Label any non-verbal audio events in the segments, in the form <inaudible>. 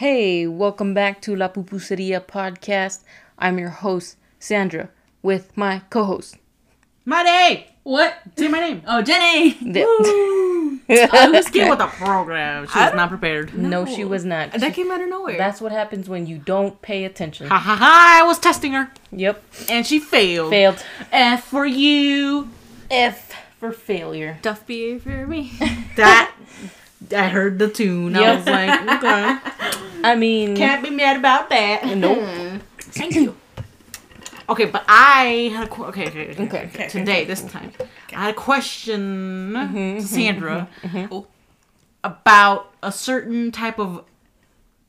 Hey, welcome back to La Pupuseria podcast. I'm your host, Sandra, with my co host. My name. What? Say my name. Oh, Jenny. <laughs> I'm just kidding with the program. She was not prepared. no, she was not. That came out of nowhere. That's what happens when you don't pay attention. Ha ha ha! I was testing her, Yep, and she failed. failed. F for you. F for failure. Duff behavior me. That <laughs> I heard the tune. I was like, okay, <laughs> I mean, can't be mad about that. nope. Hmm. Thank you. Okay, but I had a qu- okay, okay, okay, Okay. okay. Today, this time, I had a question, to Sandra, Oh. about a certain type of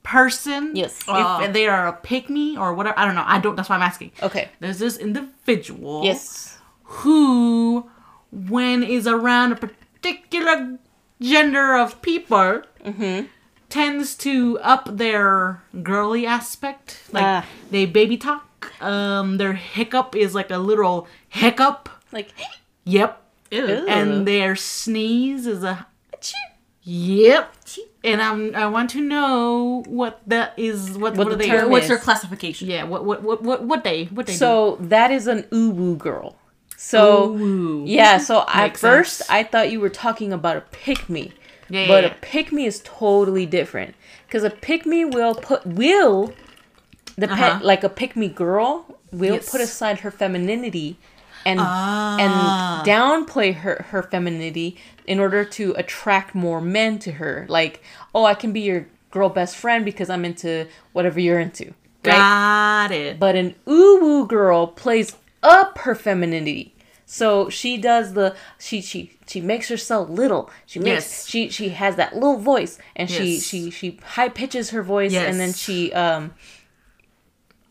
person. Yes. Oh. If they are a pick me or whatever, I don't know. I don't. That's why I'm asking. Okay. There's this individual. Yes. who, when is around a particular gender of people, Mm-hmm. tends to up their girly aspect. Like Ah. they baby talk. Um, their hiccup is like a little hiccup. Like, Yep. Ew. And their sneeze is a. Yep. And I'm. I want to know what that is. What, what, the are they? term What's is- their classification? Yeah. What what what what what they what they so that is an ooh uwu girl. So, Ooh. yeah, so at first sense. I thought you were talking about a pick me. Yeah, but yeah, a pick me is totally different because a pick me will put will the Uh-huh. pet like a pick me girl will Yes. put aside her femininity and Ah. and downplay her her femininity in order to attract more men to her like oh i can be your girl best friend because i'm into whatever you're into right Got it. but an ooh uwu girl plays up her femininity. So she does the she she she makes herself little. She makes Yes. she she has that little voice and she Yes. she she high pitches her voice and then she um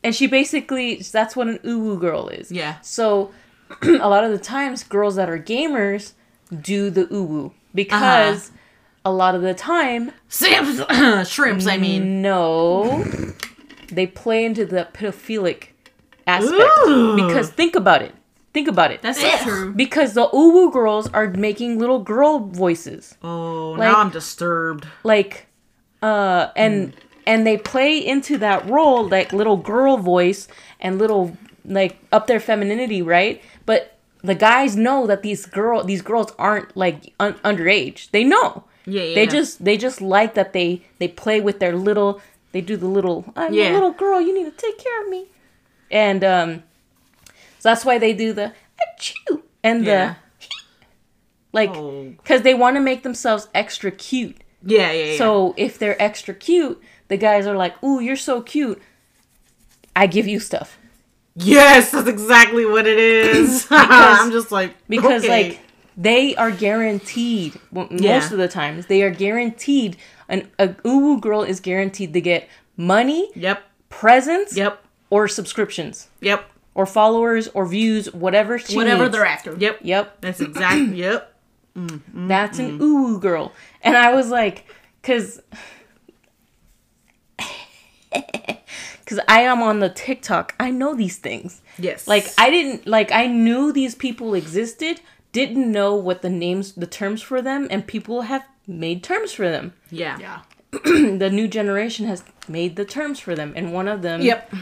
and she basically that's what an uwu girl is. Yeah. So <clears throat> a lot of the times girls that are gamers do the uwu because Uh-huh. a lot of the time <clears throat> shrimps. I mean, no. They play into the pedophilic aspect. Ooh. Because think about it. Think about it. That's not true. because the uwu girls are making little girl voices. oh, Like- now I'm disturbed. Like uh and and they play into that role like little girl voice and little like up their femininity, right? But the guys know that these girl these girls aren't like un- underage. They know. Yeah, yeah. They just they just like that they they play with their little they do the little I'm Yeah. a little girl you need to take care of me and um so that's why they do the achoo and Yeah. the like Oh. because they want to make themselves extra cute yeah, yeah, yeah. so if they're extra cute the guys are like ooh you're so cute I give you stuff yes, that's exactly what it is. <laughs> I'm just like because okay. like they are guaranteed well, Yeah. most of the times they are guaranteed an a uwu girl is guaranteed to get money Yep. presents Yep. Or subscriptions Yep. or followers or views whatever she Whatever needs. they're after. Yep. yep That's <clears throat> exactly. yep. Mm-hmm. that's an mm-hmm. ooh girl and i was like because because <laughs> i am on the tiktok i know these things Yes. like i didn't like i knew these people existed didn't know what the names the terms for them and people have made terms for them Yeah. Yeah. <clears throat> the new generation has made the terms for them and one of them Yep.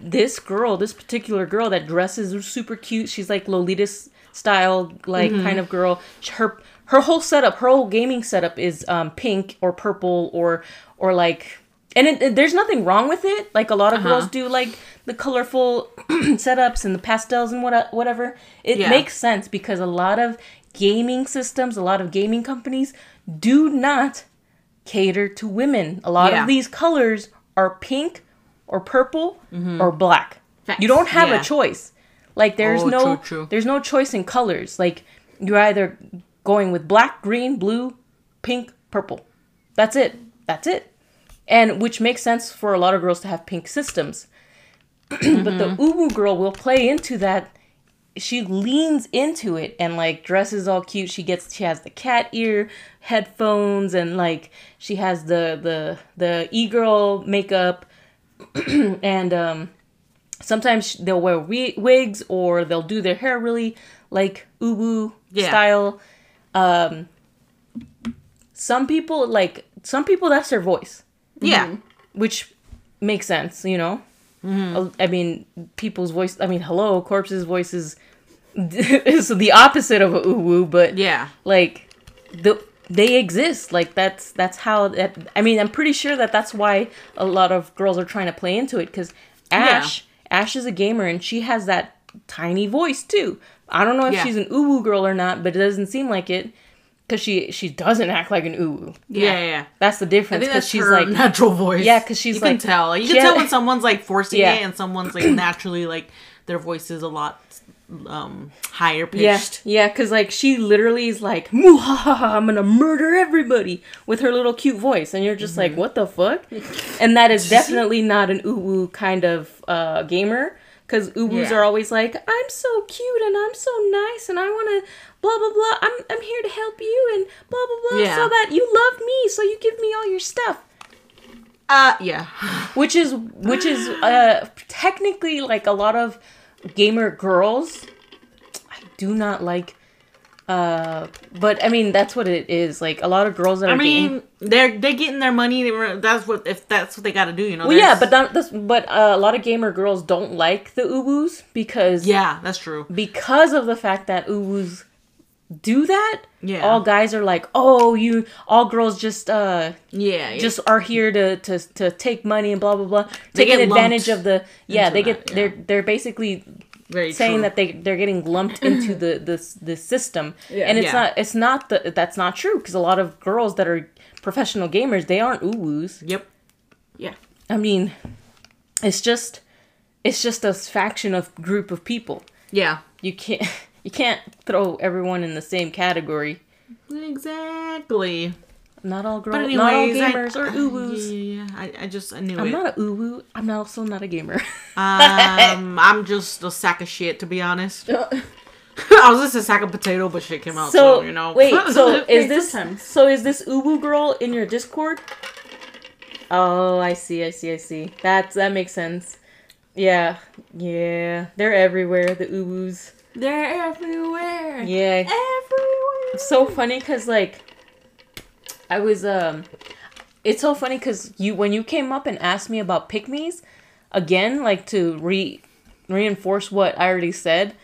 This girl, this particular girl that dresses super cute. She's like Lolita style, like Mm-hmm. kind of girl. Her her whole setup, her whole gaming setup is um, pink or purple or or like, and it, it- there's nothing wrong with it. Like a lot of girls Uh-huh. do, like the colorful <clears throat> setups and the pastels and what whatever. It Yeah. makes sense because a lot of gaming systems, a lot of gaming companies do not cater to women. A lot Yeah. of these colors are pink or purple or black. Facts. You don't have Mm-hmm. Yeah. a choice. Like there's Oh, no true, true. there's no choice in colors. Like you're either going with black, green, blue, pink, purple. That's it. That's it. And which makes sense for a lot of girls to have pink systems. <clears throat> but the Mm-hmm. uwu girl will play into that she leans into it and like dresses all cute. She gets she has the cat ear headphones and like she has the the the e girl makeup <clears throat> and um sometimes they'll wear wi- wigs or they'll do their hair really like uwu Yeah. style. Um some people like some people that's their voice. Yeah. which makes sense, you know. Mm-hmm. Uh, I mean, people's voice. I mean, hello, corpse's voice is is <laughs> the opposite of a uwu, but Yeah. like the they exist like that's that's how that i mean i'm pretty sure that that's why a lot of girls are trying to play into it because ash ash is a gamer and she has that tiny voice too i don't know if Yeah. she's an uwu girl or not but it doesn't seem like it because she she doesn't act like an uwu Yeah, yeah. yeah. that's the I difference think because that's she's her like natural voice. Yeah, 'cause she's you like- can tell. You can tell when someone's like forcing Yeah. it and someone's like <clears throat> naturally like their voice is a lot um higher yeah pitched. yeah because like she literally is like "Muhahaha, i'm gonna murder everybody with her little cute voice and you're just like what the fuck and that is <laughs> definitely not an ooh kind of uh gamer because woos Yeah. are always like i'm so cute and i'm so nice and i want to blah blah blah i'm, I'm here to help you and blah blah blah Yeah. so that you love me so you give me all your stuff Uh yeah. which is which is uh technically like a lot of gamer girls i do not like uh but i mean that's what it is like a lot of girls that I are game- mean, they're they're getting their money. They were, that's what if that's what they got to do, you know. well yeah but that, that's but uh, a lot of gamer girls don't like the uwus because yeah, that's true. because of the fact that uwus do that Yeah. all guys are like oh you all girls just uh Yeah, yeah. just are here to to to take money and blah blah blah They taking get advantage of the yeah they that, get yeah. they're they're basically very saying true. that they they're getting lumped into <clears throat> the the the system and it's Yeah. not it's not the that's not true because a lot of girls that are professional gamers they aren't uwus Yep. Yeah. i mean it's just it's just a faction of group of people Yeah. you can't you can't throw everyone in the same category Exactly. not all girls not all anyways, I- gamers are uwus Yeah, yeah, yeah. I, I just I knew i'm it. not a uwu i'm also not a gamer um, <laughs> I'm just a sack of shit to be honest. <laughs> I was just a sack of potato, but shit came out. So, So you know. wait, <laughs> so is this sometimes. so is this Ubu girl in your Discord? Oh, I see, I see, I see. That's that makes sense. Yeah, yeah, they're everywhere. The Ubus. They're everywhere. Yeah, Everywhere. it's so funny because like, I was um, it's so funny because you when you came up and asked me about pick mes, again like to re reinforce what I already said.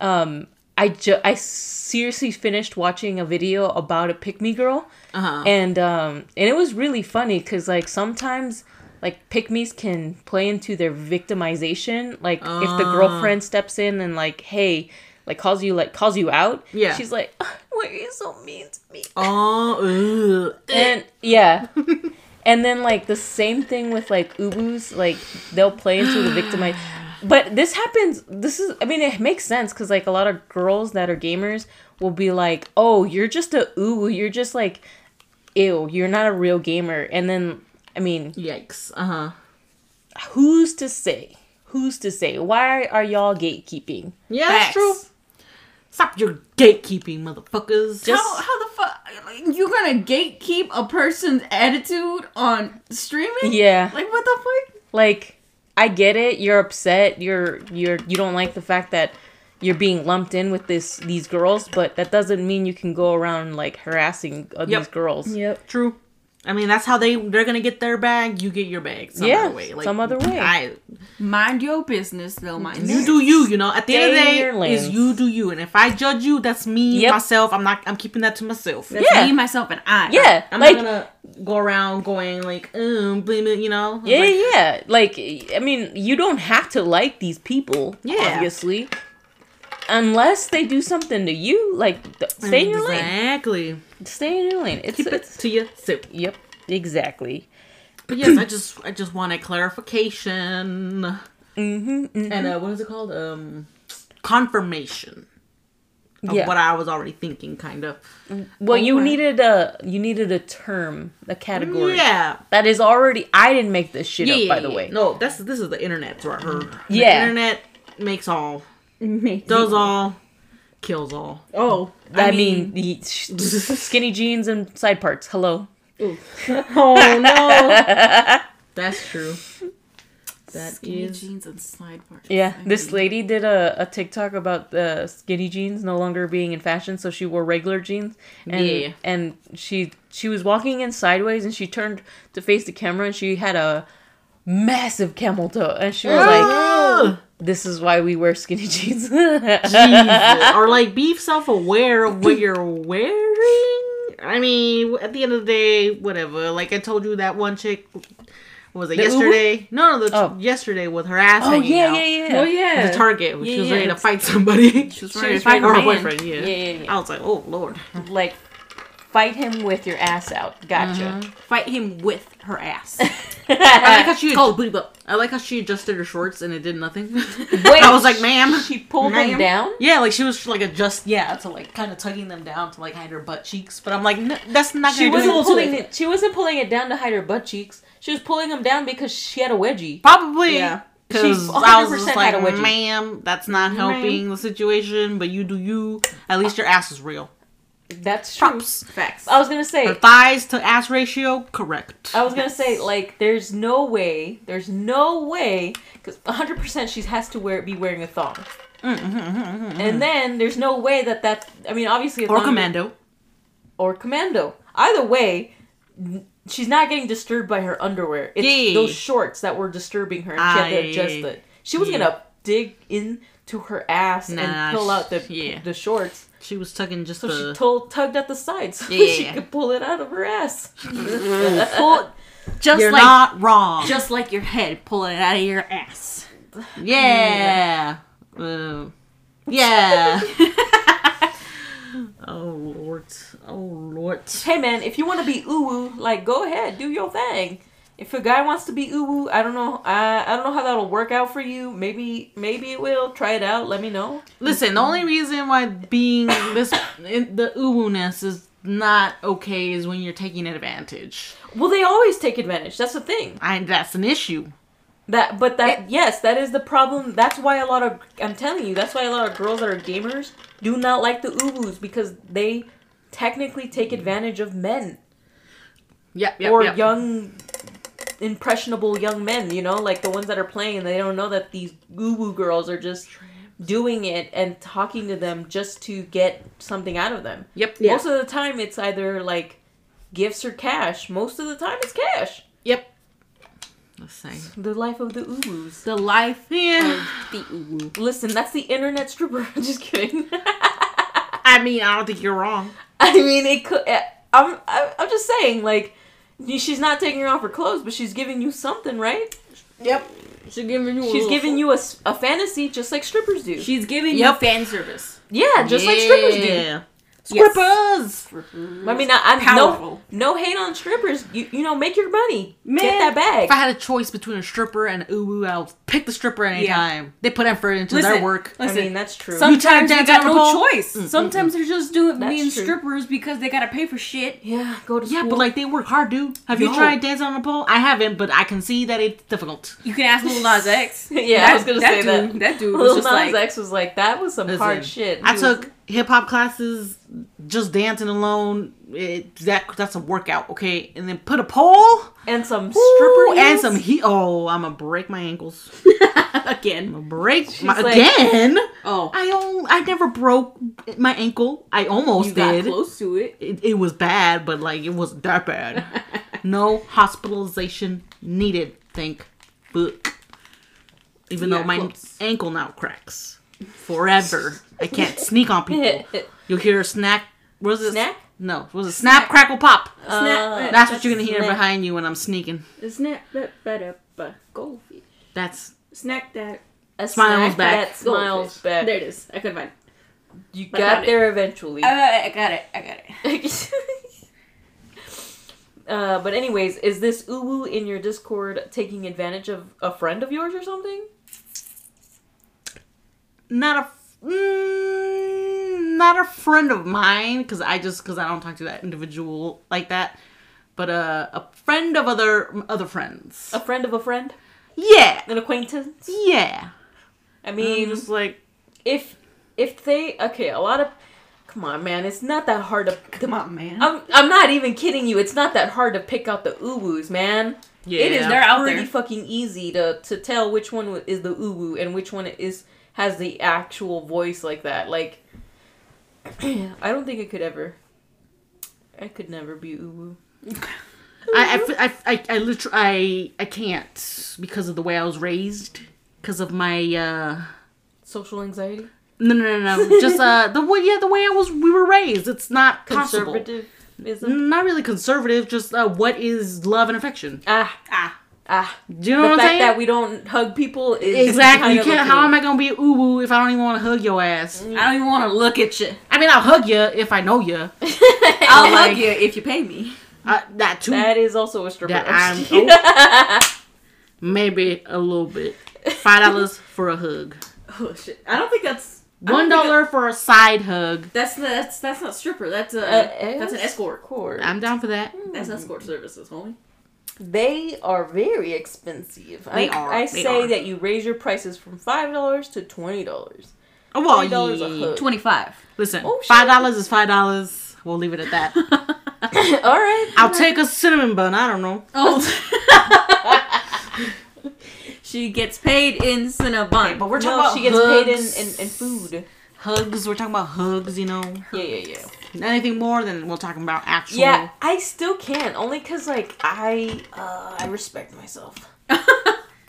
Um, I ju- I seriously finished watching a video about a pick me girl uh-huh. and um and it was really funny because like sometimes like pick mes can play into their victimization like if the Ah. girlfriend steps in and like hey like calls you like calls you out Yeah. she's like why are you so mean to me Oh, ugh. and yeah <laughs> and then like the same thing with like ubus like they'll play into the victimize <gasps> but this happens this is i mean it makes sense because like a lot of girls that are gamers will be like oh you're just a uwu you're just like ew you're not a real gamer and then i mean Yikes. Uh huh. who's to say who's to say why are y'all gatekeeping Yeah, that's true. Stop your gatekeeping, motherfuckers. Just- how, how the fuck you gonna gatekeep a person's attitude on streaming? yeah Like what the fuck? like I get it. You're upset. You're you're you don't like the fact that you're being lumped in with this these girls, but that doesn't mean you can go around like harassing uh, Yep. these girls. Yep. True. I mean, that's how they they're gonna get their bag. You get your bag. Some Yeah, other way. Like, some other way. I, Mind your business, they'll mind you do you. You know. At the end of the day, is you do you. And if I judge you, that's me Yep. myself. I'm not. I'm keeping that to myself. That's Yeah. me, myself, and I. Yeah, I'm like not gonna go around going like, um, blame it. You know. yeah, Like, yeah. Like I mean, you don't have to like these people. Yeah. obviously, unless they do something to you. Like stay in your lane. Exactly. Stay in your lane. It's, Keep it it's to yourself. yep, exactly. But yes, I just I just wanted clarification. Mm-hmm, And uh, what is it called? Um, confirmation of Yeah. what I was already thinking, kind of. Well, you Okay. needed a you needed a term, a category. Yeah. That is already. I didn't make this shit up, by the way. No, that's this is the internet, so I heard. Yeah. The internet makes all, Amazing. does all, kills all. Oh. I, mean, the skinny jeans and side parts. Hello. <laughs> Oh no. That's true. That Skinny is jeans and sidebars. Yeah, I this mean, lady did a, a TikTok about the skinny jeans no longer being in fashion, so she wore regular jeans. And, Yeah. And she she was walking in sideways, and she turned to face the camera, and she had a massive camel toe, and she was like, Ugh. "This is why we wear skinny <laughs> jeans." Jesus. or like be self-aware of what you're wearing. I mean, at the end of the day, whatever. Like I told you, that one chick was it The yesterday? No, no, the, Oh. yesterday with her ass oh hanging yeah, out. yeah, yeah. Oh yeah. The Target, when Yeah, she was yeah. ready to fight somebody. She was <laughs> She was to fight her her man. boyfriend. Yeah. Yeah, yeah, yeah. I was like, oh lord. Like, fight him with your ass out. Gotcha. Mm-hmm. fight him with her ass. <laughs> I like how she Called booty butt. I like how she adjusted her shorts and it did nothing. <laughs> Wait, I was like, ma'am. She pulled Ma'am? him down. Yeah, like she was like adjust. Yeah, to like kind of tugging them down to like hide her butt cheeks. But I'm like, no, that's not She gonna wasn't it. pulling <laughs> it. She wasn't pulling it down to hide her butt cheeks. She was pulling them down because she had a wedgie. Probably. Yeah. Because She I was 100% just had like, a wedgie. ma'am, that's not helping the situation, but you do you. At least your ass is real. That's true. Props. Facts. I was gonna Her say. thighs to ass ratio, correct. I was gonna say like there's no way, there's no way, because 100 percent she has to wear be wearing a thong, mm, mm, mm, and then there's no way that that I mean obviously a Or thong- commando. or commando. Either way, n- she's not getting disturbed by her underwear. It's Yeah. those shorts that were disturbing her. And she had to adjust it. She was yeah. gonna dig into her ass Nah, and pull out the yeah. the shorts. She was tugging just So the. she told, tugged at the sides so <laughs> she Yeah. could pull it out of her ass. <laughs> Pull, just You're like not wrong. just like your head pulling it out of your ass. <sighs> yeah. Uh, yeah. <laughs> oh lord. Oh lord. hey man, if you want to be uwu, like go ahead, do your thing. If a guy wants to be uwu, I don't know. I I don't know how that'll work out for you. Maybe maybe it will. Try it out. Let me know. Listen, the only reason why being this in the uwu-ness is not okay is when you're taking advantage. Well, they always take advantage. That's the thing. I that's an issue. That, but that, yes, that is the problem. That's why a lot of, I'm telling you, that's why a lot of girls that are gamers do not like the uwus because they technically take advantage of men Yep, yep, or yep. young, impressionable young men. You know, like the ones that are playing and they don't know that these uwu girls are just doing it and talking to them just to get something out of them. Yep. Most of the time, it's either like gifts or cash. Most of the time, it's cash. Yep. Let's say. The life of the uwus. The life Yeah. of the uwu. Listen, that's the internet stripper. <laughs> Just kidding. I mean, I don't think you're wrong. I mean, it could. Eh, I'm. I- I'm just saying, like, she's not taking off her clothes, but she's giving you something, right? Yep. She's giving you. She's giving you a, s- a fantasy, just like strippers do. She's giving Yep. you fan service. yeah, just like strippers do. Yeah. Yes. Strippers. I mean, I, I'm no no hate on strippers. You you know, make your money, Man, get that bag. If I had a choice between a stripper and ooh uwu, I'll pick the stripper anytime. They put effort into their Listen, work. I mean, that's true. Sometimes You they try to got no a pole? choice. Sometimes they're just doing That's being true. strippers because they gotta pay for shit. yeah, go to Yeah, school. but like they work hard, dude. Have you tried dancing on a pole? I haven't, but I can see that it's difficult. You can ask Lil Nas X. <laughs> Yeah, I was gonna say dude, that. That dude was Lil just Nas like, X was like, that was some Listen, hard shit. I was- took hip hop classes, just dancing alone. It, that that's a workout, okay. And then put a pole, and some Ooh, stripper and some heat. Oh, I'm gonna break my ankles. <laughs> again. I'm gonna break my, like- again. Oh, I don't. I never broke my ankle. I almost did. close to it. It, it was bad, but like it wasn't that bad. <laughs> no hospitalization needed. Thank book. Even Yeah, though my close. ankle now cracks forever. I can't sneak on people. <laughs> You'll hear a snack. What was it? Snack? No, was it snap, crackle, pop? Uh, That's what you're gonna hear snack. behind you when I'm sneaking. Snack that better, but goldfish. That's Snack that. A Smiles snack back. That smiles goldfish. back. There it is. I couldn't find. it. You I got found it. there eventually. I, I got it. I got it. <laughs> uh, but anyways, is this uwu in your Discord taking advantage of a friend of yours or something? not a f- mm, not a friend of mine because I just because I don't talk to that individual like that, but uh, a friend of other other friends. A friend of a friend? Yeah, An acquaintance? yeah. I I mean, mean, just like if if they okay, a lot of come on, man, it's not that hard to. Come on, man. I'm I'm not even kidding you. It's not that hard to pick out the uwus, man. Yeah, it is They're out pretty there. fucking easy to to tell which one is the uwu and which one is has the actual voice like that. Like, <clears throat> I don't think I could ever. I could never be uwu. I, I, I, I, literally, I, I can't because of the way I was raised, because of my, uh, Social anxiety, no, no, no, no, just, uh, the way, yeah, the way I was, we were raised. It's not possible. conservatism. Not really conservative, just, uh, what is love and affection? Ah, Ah. Ah. Do you know the what I'm saying? that we don't hug people is exactly. You can't, how am I gonna be a uwu if I don't even want to hug your ass? I don't even want to look at you. I mean, I'll hug you if I know you. <laughs> I'll like- hug you if you pay me. <laughs> Uh, that too. That is also a stripper. That I'm- <laughs> oh. Maybe a little bit. Five dollars for a hug. Oh shit! I don't think that's One for a side hug. That's that's that's not stripper. That's a Uh, that's an escort. escort. I'm down for that. That's escort services, homie. They are very expensive. They I, are, I they say are. that you raise your prices from five dollars to twenty dollars. Oh well, $20 a yeah. hug. Twenty five. Listen, Oh, five dollars is five dollars. We'll leave it at that. <laughs> All right. I'll take a cinnamon bun. I don't know. Oh. <laughs> she gets paid in Cinnabon. but we're talking No, about she gets paid in, in, in food. Hugs. We're talking about hugs. You know, Yeah, yeah, yeah. Anything more than we're talking about actual. Yeah, I still can't. Only because, like, I uh, I respect myself. <laughs>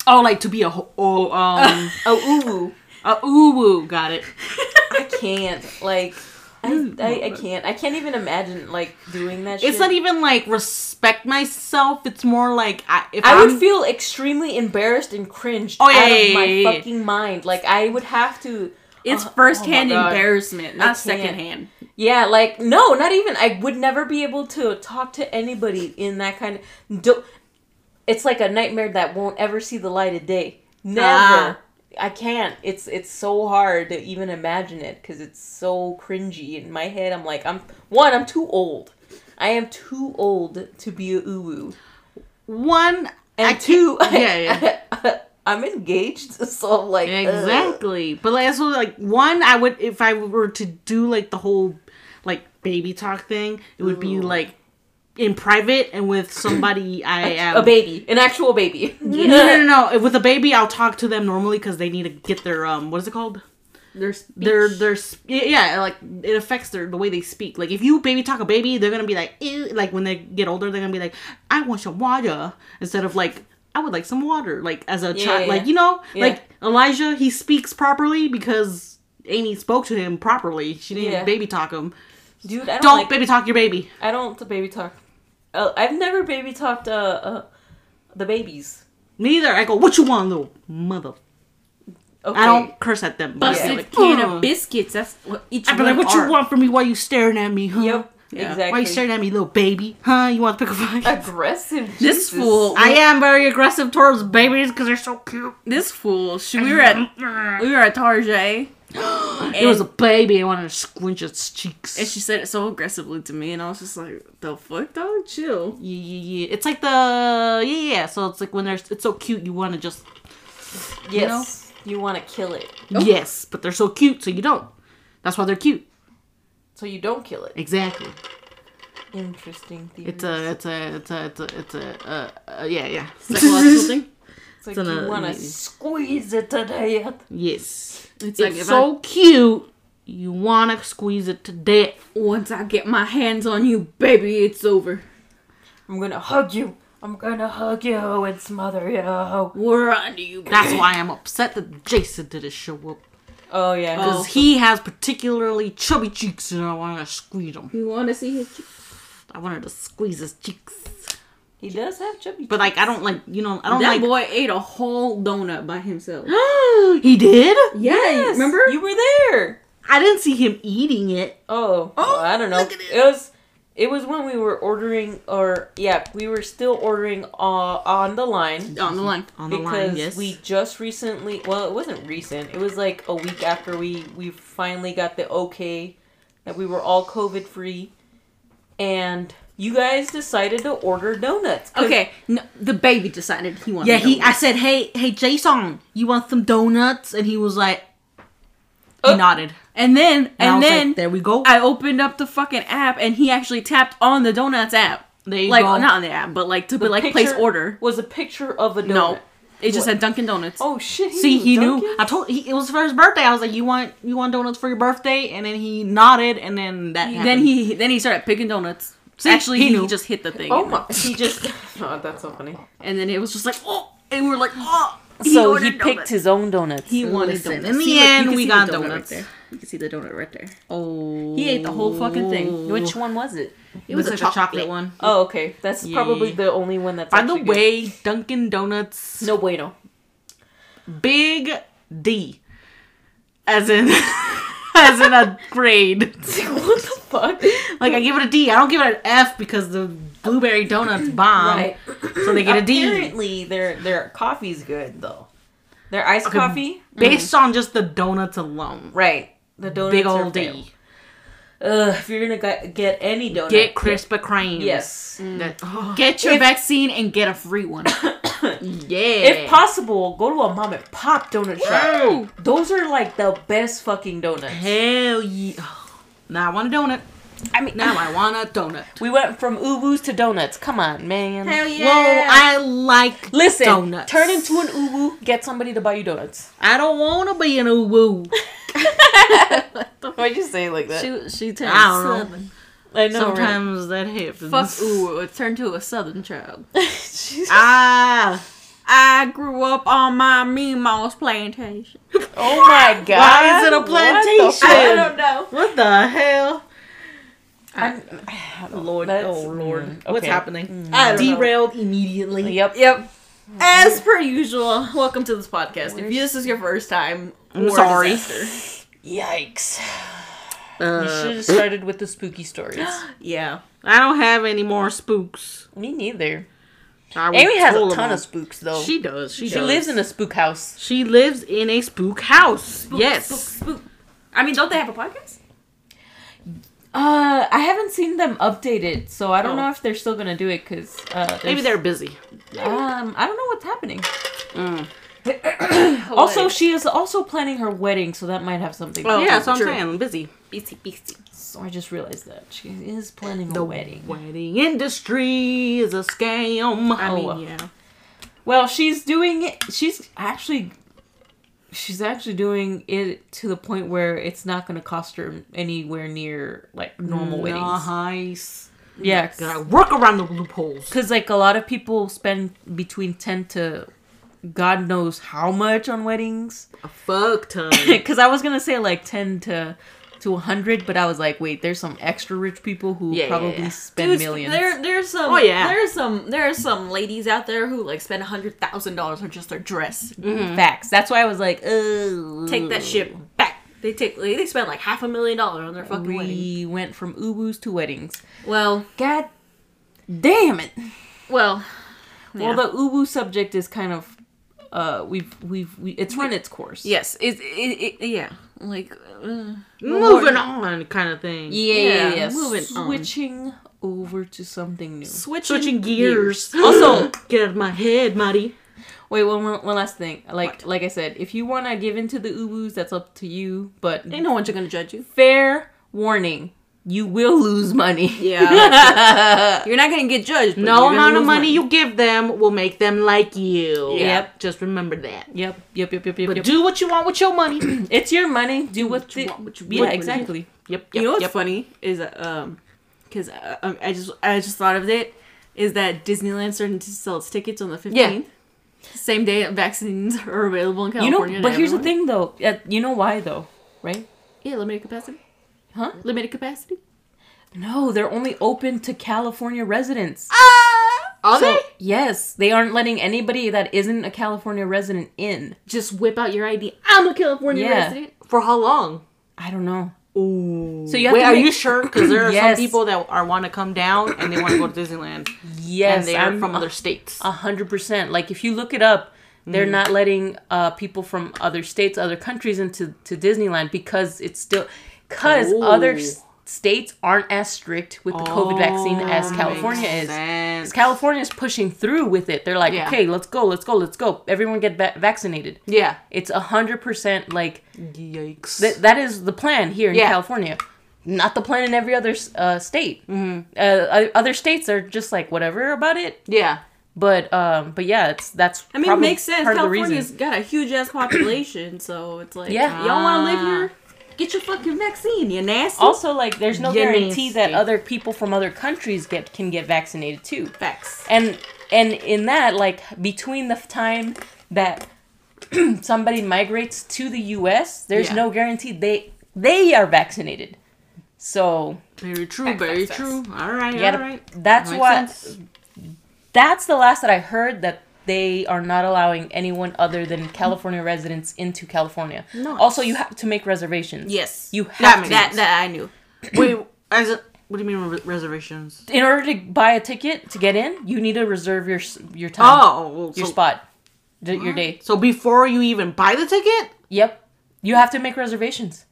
Oh, like to be a ho- oh um Oh, <laughs> ooh, a uwu. Got it. <laughs> I can't. Like, I, I, I can't. I can't even imagine, like, doing that shit. It's not even like respect myself. It's more like I if I I'm, would feel extremely embarrassed and cringed Oh, yeah, out yeah, of my yeah, yeah. fucking mind. Like, I would have to. It's Uh, firsthand oh embarrassment, not secondhand. Yeah, like no, not even. I would never be able to talk to anybody in that kind of. Do, it's like a nightmare that won't ever see the light of day. Never. Ah. I can't. It's it's so hard to even imagine it because it's so cringy in my head. I'm like, I'm one. I'm too old. I am too old to be a uwu. one And I two, <laughs> yeah, yeah. <laughs> I'm engaged, <laughs> so like, ugh. Exactly. But like so like one I would if I were to do like the whole like baby talk thing, it would be like in private and with somebody <coughs> I am a baby, an actual baby. <laughs> No, no, no, no. With a baby, I'll talk to them normally because they need to get their um. What is it called? There's Their their yeah, like it affects their the way they speak. Like if you baby talk a baby, they're gonna be like, Ew. like when they get older, they're gonna be like, I want some water instead of like. I would like some water, like as a Yeah, child, yeah, like you know, Yeah. like Elijah, he speaks properly because Amy spoke to him properly. She didn't baby talk him. Dude, I don't, Don't like, baby talk your baby. I don't baby talk. Uh, I've never baby talked uh, uh the babies. Neither. I go, what you want, little mother? Okay. I don't curse at them. but busted go like, can "Ugh." of biscuits. That's what each I'd be like, one what you want from me? Why you staring at me, huh? Yep. Yeah. Exactly. Why you staring at me, little baby? Huh? You want to pick a fight? Aggressive. This fool. I am very aggressive towards babies because they're so cute. This fool. She, we were at we were at Tarjay. <gasps> it was a baby. I wanted to squinch its cheeks. And she said it so aggressively to me, and I was just like, "The fuck, dog, chill." yeah, yeah, yeah. It's like the yeah, yeah. yeah. So it's like when they're it's so cute, you want to just Yes. You, want to kill it, yes, but they're so cute, so you don't. That's why they're cute. so you don't kill it. Exactly. Interesting. Theories. It's a it's a it's a it's a it's a uh, uh, yeah yeah. Psychological <laughs> thing. It's like it's you want to squeeze it to death. Yes. It's It's like if so cute. You wanna squeeze it to death. Once I get my hands on you, baby, it's over. I'm gonna hug you. I'm gonna hug you and smother you. We're on you. That's why I'm upset that Jason didn't show up. Oh yeah. Because Oh. he has particularly chubby cheeks and I want to squeeze them. You want to see his? cheeks? I wanted to squeeze his cheeks. He does have chubby. But like, I don't like, you know, I don't That like. boy ate a whole donut by himself. <gasps> he did? Yeah, Yes, remember? You were there. I didn't see him eating it. Oh, well, I don't know. look at it. It was it was when we were ordering or yeah, we were still ordering uh, on the line on the line. On the because line, yes. we just recently well, it wasn't recent. It was like a week after we we finally got the okay that we were all covid free and you guys decided to order donuts. Okay, no, the baby decided he wanted. yeah, he. I said, hey, hey, Jason, you want some donuts? And he was like, oh. he Oh. nodded. and then And, and then like, there we go. I opened up the fucking app, and he actually tapped on the donuts app. There you like go. not on the app, but like to The like place order. was a picture of a donut. No, it just What? said Dunkin' Donuts. Oh shit! See, he knew. I told he it was for his birthday. I was like, "You want you want donuts for your birthday?" And then he nodded, and then that. then happened. he then he started picking donuts. See, Actually, he he, just hit the thing. Oh my! He just. <laughs> Oh, that's so funny. And then it was just like, oh, and we were like, oh. so he picked donuts. his own donuts. He wanted Listen, donuts. in the See, end, can we got the donut donuts. Right there. You can see the donut right there. Oh, He ate the whole fucking thing. Oh. Which one was it? It was, was a like chocolate, one. Oh, okay. That's Yeah. probably the only one that's. By the actually good. way, Dunkin' Donuts, no bueno. big D, as in <laughs> as in a grade. <laughs> what the fuck? <laughs> Like I give it a D. I don't give it an F because the blueberry donuts bomb. right. So they get a D. Apparently, their their coffee's good though. Their iced Okay. coffee, Based mm. on just the donuts alone. right? The donuts Big are old fail. D. Ugh, if you're gonna get, get any donut, Get Krispy Kreme. Yes. Mm. That, oh, <laughs> Get your If- vaccine and get a free one. <coughs> <coughs> yeah. If possible, go to a mom and pop donut shop. Those are like the best fucking donuts. Hell yeah. Now I want a donut. I mean, Now I <laughs> want a donut. we went from uwus to donuts. Come on, man. Hell yeah. Well, I like Listen, donuts. turn into an uwu. Get somebody to buy you donuts. I don't want to be an uwu. <laughs> Why'd you say it like that? she, she turned I don't know. southern. I know. right? Sometimes that happens. Fuck ooh, it turned to a southern child. <laughs> Ah. I grew up on my Meemaw's plantation. <laughs> oh my god. Why is it a What the plantation? fuck? I don't know. What the hell? I'm, Lord, That's- oh Lord, mm, what's okay. happening? I don't know. Derailed immediately. Yep. Yep. As per usual, welcome to this podcast. If this is your first time, I'm or sorry. disaster. Yikes. we Uh, should have started with the spooky stories. <gasps> Yeah. I don't have any more spooks. Me neither. I was Amy has a ton of spooks though. She does. She, She does. lives in a spook house. She lives in a spook house. yes. Spook, spook. I mean, don't they have a podcast? Uh, I haven't seen them updated, so I don't Oh. know if they're still gonna do it because uh, Maybe they're busy. Um, I don't know what's happening. Mm. <clears throat> Also, she is also planning her wedding, so that might have something. to Oh, do yeah, with that's what I'm true. saying. Busy. busy, BC. So I just realized that she is planning a wedding. Wedding industry is a scam. Oh, I Oh, mean, well. yeah. Well, she's doing it. She's actually, she's actually doing it to the point where it's not going to cost her anywhere near like normal weddings. Nice. Yeah, Gotta work around the loopholes. because like a lot of people spend between ten to God knows how much on weddings. A fuck ton. <laughs> Because I was gonna say like ten to to a hundred, but I was like, wait, there's some extra rich people who Yeah. probably spend Dude, millions. There, there's some. Oh, yeah. There's some. There are some ladies out there who like spend a hundred thousand dollars on just their dress. Facts. That's why I was like, oh, Take that shit back. They take. They spend like half a million dollars on their fucking wedding. We went from ubus to weddings. Well, God damn it. well. Well, the ubu subject is kind of uh we've we've we, it's run its course. Yes, it, it, it yeah, like uh, Moving on, kind of thing. Yeah, yeah, Yeah, yeah. moving on. Switching over to something new. switching, Switching gears. <laughs> Also- get out of my head, Marty. Wait, one, one one last thing. Like like I said, if you want to give into the ubus, that's up to you. But Ain't no one's gonna judge you. fair warning, you will lose money. Yeah, <laughs> you're not gonna get judged. No amount of lose money you give them will make them like you. Yep. Just remember that. Yep, yep, yep, yep, yep. But yep. do what you want with your money. <clears throat> it's your money. Do what, you the- want, what you Yeah, want with it. exactly. Yep. You know what's yep. funny is that, um, because uh, um, I just I just thought of it is that Disneyland starting to sell its tickets on the fifteenth. Same day that vaccines <laughs> are available in California. You know, but here's the thing though. Uh, you know why though, right? Yeah, limited capacity. Huh? Limited capacity. No, they're only open to California residents. Are So they? yes, they aren't letting anybody that isn't a California resident in. Just whip out your ID. I'm a California Yeah. resident. For how long? I don't know. Ooh. So you have Wait, to are you sure? Because there are Yes. some people that are want to come down and they want to go to <coughs> Disneyland, Yes, and they are I'm from other states. a hundred percent. Like if you look it up, they're Mm. not letting uh, people from other states, other countries into to Disneyland because it's still because other Oh. s- states aren't as strict with the COVID vaccine as California is. Because California is pushing through with it. They're like, Yeah. okay, let's go, let's go, let's go. Everyone get va- vaccinated. Yeah. It's a hundred percent like Yikes. th- that is the plan here in Yeah. California. not the plan in every other uh, state. Mm-hmm. Uh, other states are just like whatever about it. Yeah. But um, but yeah, it's that's. I mean, it makes sense. part of the California's got a huge ass population, so it's like, Yeah. y'all want to live here? Get your fucking vaccine, you nasty. Also, like, there's no Yeah, guarantee that other people from other countries get can get vaccinated too. facts. And and in that, like, between the time that <clears throat> somebody migrates to the U.S., there's Yeah. no guarantee they they are vaccinated. So Very true. Facts, very facts, true. All right. you all gotta, right. that's Makes what sense. that's the last that I heard that they are not allowing anyone other than California residents into California. Nice. Also, you have to make reservations. Yes, You have makes to. that that I knew. <clears throat> Wait. As a, what do you mean reservations? in order to buy a ticket to get in, you need to reserve your your time, Oh, well, your so, spot, your day. So before you even buy the ticket, Yep, you have to make reservations.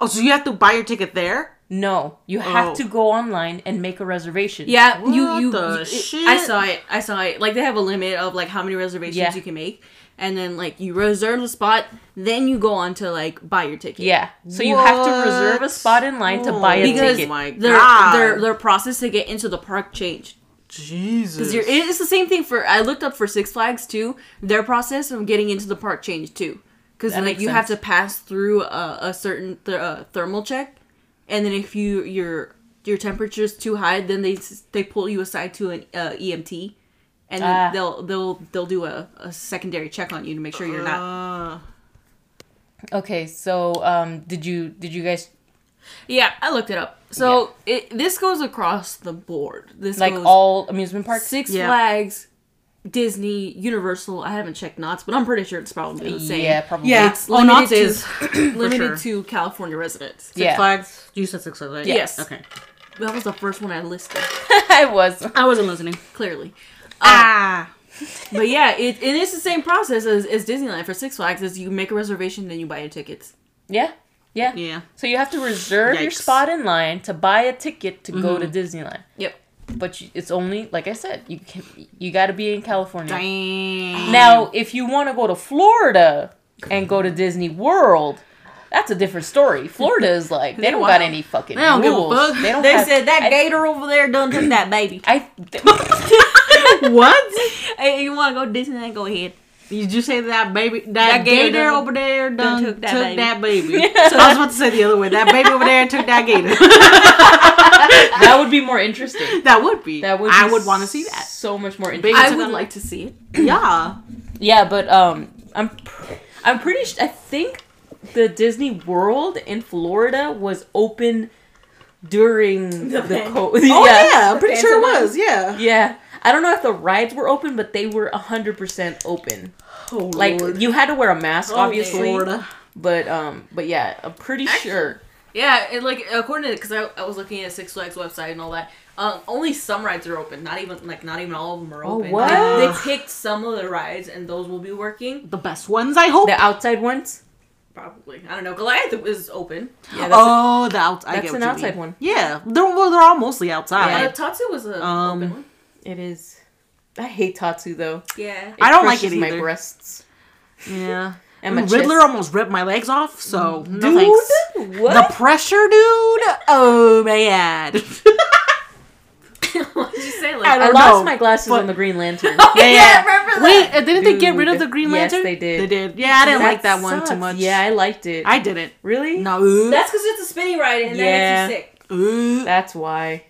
oh, so you have to buy your ticket there. No, you have Oh. to go online and make a reservation. Yeah, you What you. the you- shit? I saw it. I saw it. Like they have a limit of like how many reservations Yeah. you can make, and then like you reserve the spot, then you go on to like buy your ticket. Yeah. So you have to reserve a spot in line to buy a because ticket. my their God. their their process to get into the park changed. Jesus. Because it's the same thing for I looked up for Six Flags too. Their process of getting into the park changed too. Because like makes you have to pass through a, a certain th- uh, thermal check, and then if you your your temperature's too high, then they they pull you aside to an uh, EMT, and then Ah. they'll they'll they'll do a, a secondary check on you to make sure you're not. Uh, Okay, so um, did you did you guys Yeah, I looked it up. So it this goes across the board. This like all amusement parks? Six Yeah. Flags, Disney, Universal. I haven't checked Knott's, but I'm pretty sure it's probably the same. Yeah, probably. yeah. It's oh, limited Knott's to- is <clears throat> limited sure. to California residents. Six Yeah. Flags. You said Six Flags, right? Yes. Okay. That was the first one I listed, <laughs> I was. I wasn't listening. clearly. Ah. But yeah, it, it is the same process as, as Disneyland for Six Flags. Is you make a reservation, then you buy your tickets. Yeah. Yeah. Yeah. So you have to reserve your spot in line to buy a ticket to go to Disneyland. Yep. But you, it's only like I said, you can you got to be in California. Dang. Now, if you want to go to Florida and go to Disney World, that's a different story. Florida is like they <laughs> don't got any fucking They don't give a rules. fuck. They don't They have, said that I- gator over there done took that baby. I <laughs> <laughs> what? hey, you want to go to Disneyland? Go ahead. Did you say that baby? That, That gator gator, over there done, took took that that baby. baby. <laughs> So I was about to say the other way. That baby over there took that gator. <laughs> that would be more interesting. that would be. That would Be I would want to see that. so much more Big- interesting. I would like to see it. <clears throat> Yeah. Yeah, but um, I'm pr- I'm pretty. Sh- I think the Disney World in Florida was open during the, pan- co- <laughs> Oh yeah, I'm pretty sure it was. Yeah. Yeah. I don't know if the rides were open, but they were 100% open. Oh Like Lord. you had to wear a mask Oh, obviously, Florida. but um but yeah, I'm pretty sure. Yeah, and like according to because I, I was looking at Six Flags website and all that. Um, only some rides are open. Not even like not even all of them are Oh, open. what? They, they picked some of the rides and those will be working. The best ones, I hope. The outside ones? Probably. I don't know. Goliath is open. Yeah, that's, oh, the out. I That's get an what you outside mean. one. Yeah, they're well, they're all mostly outside. Uh, Tatsu was a Um, open one. It is. I hate Tatsu though. Yeah. I don't like it it my breasts Yeah. <laughs> and my Riddler chest. almost ripped my legs off, so no Dude, thanks. what? The pressure, dude. Oh man. <laughs> <laughs> what did you say? I Like, I don't lost know, my glasses but- on the Green Lantern. yeah, remember Wait, that? uh, didn't they get rid of the Green Lantern? Yes, they did. They did. Yeah, I didn't like that That one too much. Yeah, I liked it. I didn't. really? No. That's because it's a spinny ride and Yeah. that makes you sick. Ooh. That's why.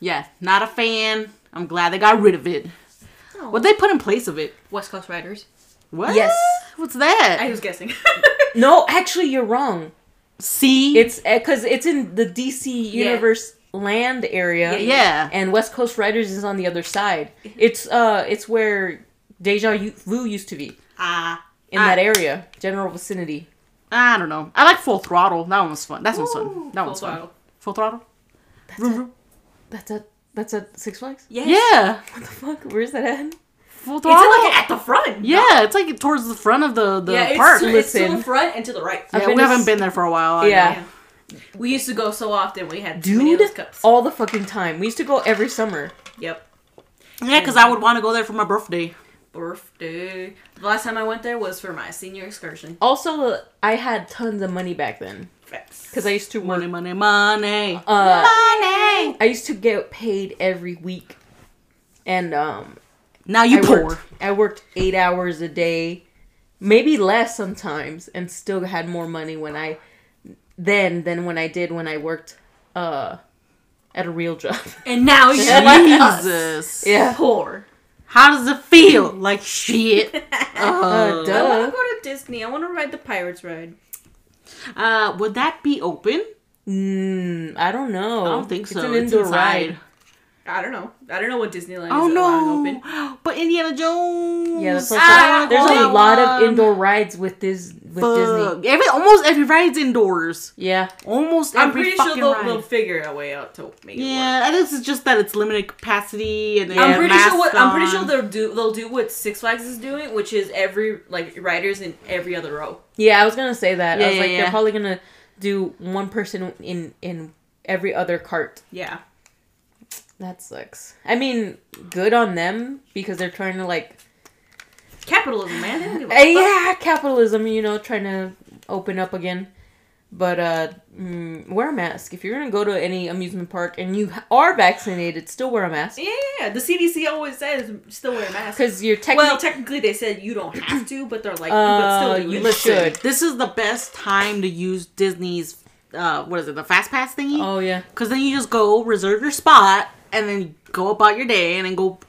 Yeah, not a fan. I'm glad they got rid of it. What they put in place of it? West Coast Racers. What? Yes. What's that? I was guessing. <laughs> No, actually, you're wrong. See? It's because it's in the DC Universe land area. Yeah, yeah. and West Coast Racers is on the other side. It's uh, it's where Deja Vu used to be Ah. in Ah. that area, general vicinity. I don't know. I like Full Throttle. That one was fun. That one's fun. That Full one's fun. Throttle. Full Throttle? Vroom, vroom. That's a that's at Six Flags. Yes. Yeah. What the fuck? Where's that at? Full It's like at the front. yeah, it's like towards the front of the, the yeah, park. to, it's to the front and to the right. I've yeah, we to haven't been there for a while. I Yeah. know. We used to go so often. We had too many of Dude, those cups. all the fucking time. We used to go every summer. Yep. Yeah, because I would want to go there for my birthday. birthday. The last time I went there was for my senior excursion. Also, I had tons of money back then because I used to work. Money, money, money. Uh, money. I used to get paid every week, and um, Now you I poor. worked, I worked eight hours a day, maybe less sometimes, and still had more money when I then than when I did when I worked uh at a real job. And now <laughs> you're like. Jesus. yeah. Poor. How does it feel? Like shit. Uh, <laughs> Uh, duh. I want to go to Disney. I want to ride the Pirates ride. Uh, would that be open? Mm, I don't know. I don't think so. It's an It's indoor inside. ride. I don't know. I don't know what Disneyland Oh is no! open. But Indiana Jones. Yeah, that's I also, there's a on lot of indoor rides with this with Fuck. Disney. Every almost every ride's indoors. Yeah. Almost every. I'm every pretty sure fucking they'll, ride. they'll figure a way out to make it work. yeah, I think it's just that it's limited capacity and Yeah, I'm pretty sure what I'm pretty sure on. they'll do they'll do what Six Flags is doing, which is every like riders in every other row. Yeah, I was gonna say that. Yeah, I was yeah, like, yeah. they're probably gonna do one person in in every other cart. Yeah. That sucks. I mean, good on them because they're trying to like, Capitalism, man. They don't give a uh, fuck. yeah, capitalism. You know, trying to open up again. But uh, mm, wear a mask if you're gonna go to any amusement park and you are vaccinated. Still wear a mask Yeah, yeah, yeah. The CDC always says still wear a mask. because you're technically. Well, technically they said you don't have to, but they're like, Uh, but still, you you should. This is the best time to use Disney's uh what is it, the fast pass thingy? oh yeah. Because then you just go reserve your spot and then go about your day and then go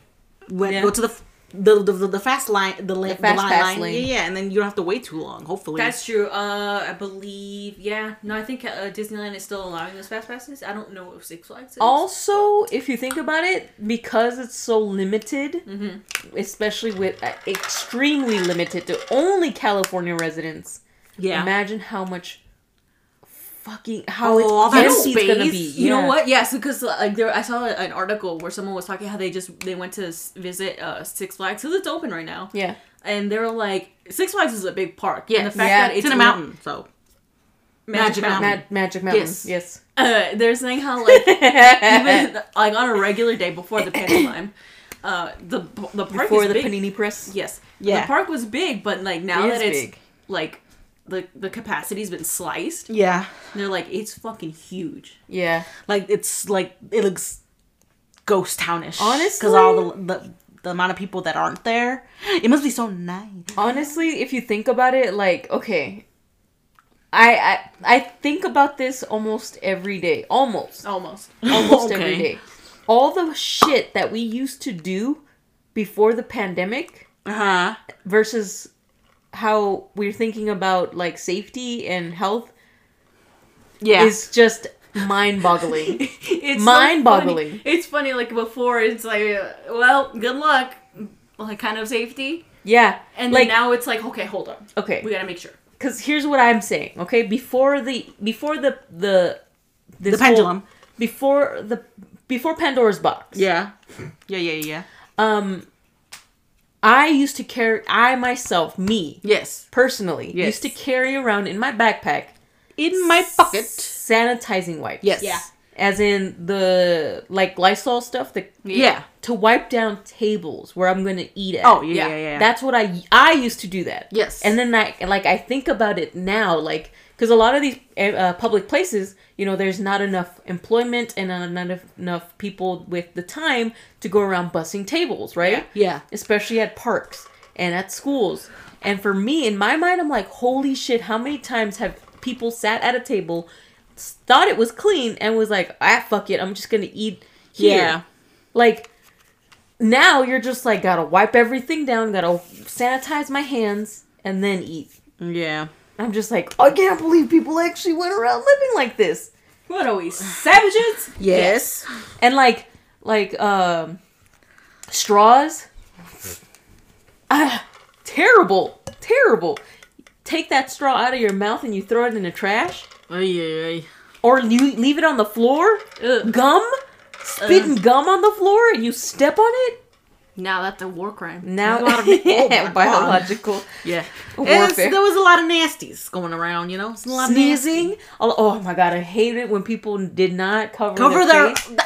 when, Yeah. go to the f- the, the, the, the fast line the, la- the, fast line, pass line. lane. Yeah, yeah, and then you don't have to wait too long. Hopefully, That's true. Uh, I believe. Yeah. No, I think uh, Disneyland is still allowing those fast passes. I don't know if Six Flags is. Also, if you think about it, because it's so limited, Mm-hmm. especially with uh, extremely limited to only California residents, yeah. imagine how much fucking how Oh, all that it's gonna space. be. You know what? Yes, because like there, I saw an article where someone was talking how they just they went to visit uh, Six Flags because it's open right now, Yeah. and they were like, Six Flags is a big park. Yeah, and the fact Yeah, that it's in a li- mountain, so Magic, Magic Mountain. Mountain. Ma- Magic Mountain. Yes. Yes. Uh, they're saying how like even <laughs> like on a regular day before the pantomime, uh, the the park Before the big. panini press. Yes. Yeah. The park was big, but like now It that it's big. like the the capacity's been sliced, yeah, they're like it's fucking huge. Yeah. like it's like it looks ghost townish. Honestly? because all the, the the amount of people that aren't there, it must be so nice. Honestly, if you think about it, like, okay. I, I I think about this almost every day. Almost. Almost. almost every Okay. day. All the shit that we used to do before the pandemic Uh huh. versus how we're thinking about like safety and health Yeah. is just mind-boggling. <laughs> it's Mind-boggling. funny. It's funny, like before, it's like, uh, well, good luck, like kind of safety, yeah, and like now it's like, okay, hold on, okay, we gotta make sure. because here's what I'm saying. Okay, before the before the the this the pendulum. whole- before the before Pandora's box. yeah. Yeah. Yeah. Yeah. Um, I used to carry. I myself, me Yes. personally, Yes. used to carry around in my backpack In my pocket. sanitizing wipes. Yes. Yeah. As in the like Lysol stuff that Yeah. to wipe down tables where I'm gonna eat at. Oh yeah. Yeah. Yeah. Yeah. That's what I I used to do that. Yes. And then I like I think about it now, like because a lot of these uh, public places, you know, there's not enough employment and not enough, enough people with the time to go around bussing tables, right? yeah. Especially at parks and at schools. And for me, in my mind, I'm like, holy shit! How many times have people sat at a table, thought it was clean, and was like, ah, fuck it, I'm just gonna eat here. Yeah. Like now you're just like gotta wipe everything down, gotta sanitize my hands, and then eat. Yeah. I'm just like, I can't believe people actually went around living like this. What are we savages? <sighs> Yes. And like like um straws. Ah, terrible. Terrible. Take that straw out of your mouth and you throw it in the trash. Ay, ay, ay. Or you leave it on the floor. Ugh. Gum. Spitting gum on the floor and you step on it. Now that's a war crime. Now There's a lot of- <laughs> oh my biological Yeah. <laughs> warfare. There was a lot of nasties going around, you know? It's a lot sneezing. Oh, oh my god, I hate it when people did not cover, Cover their their. face.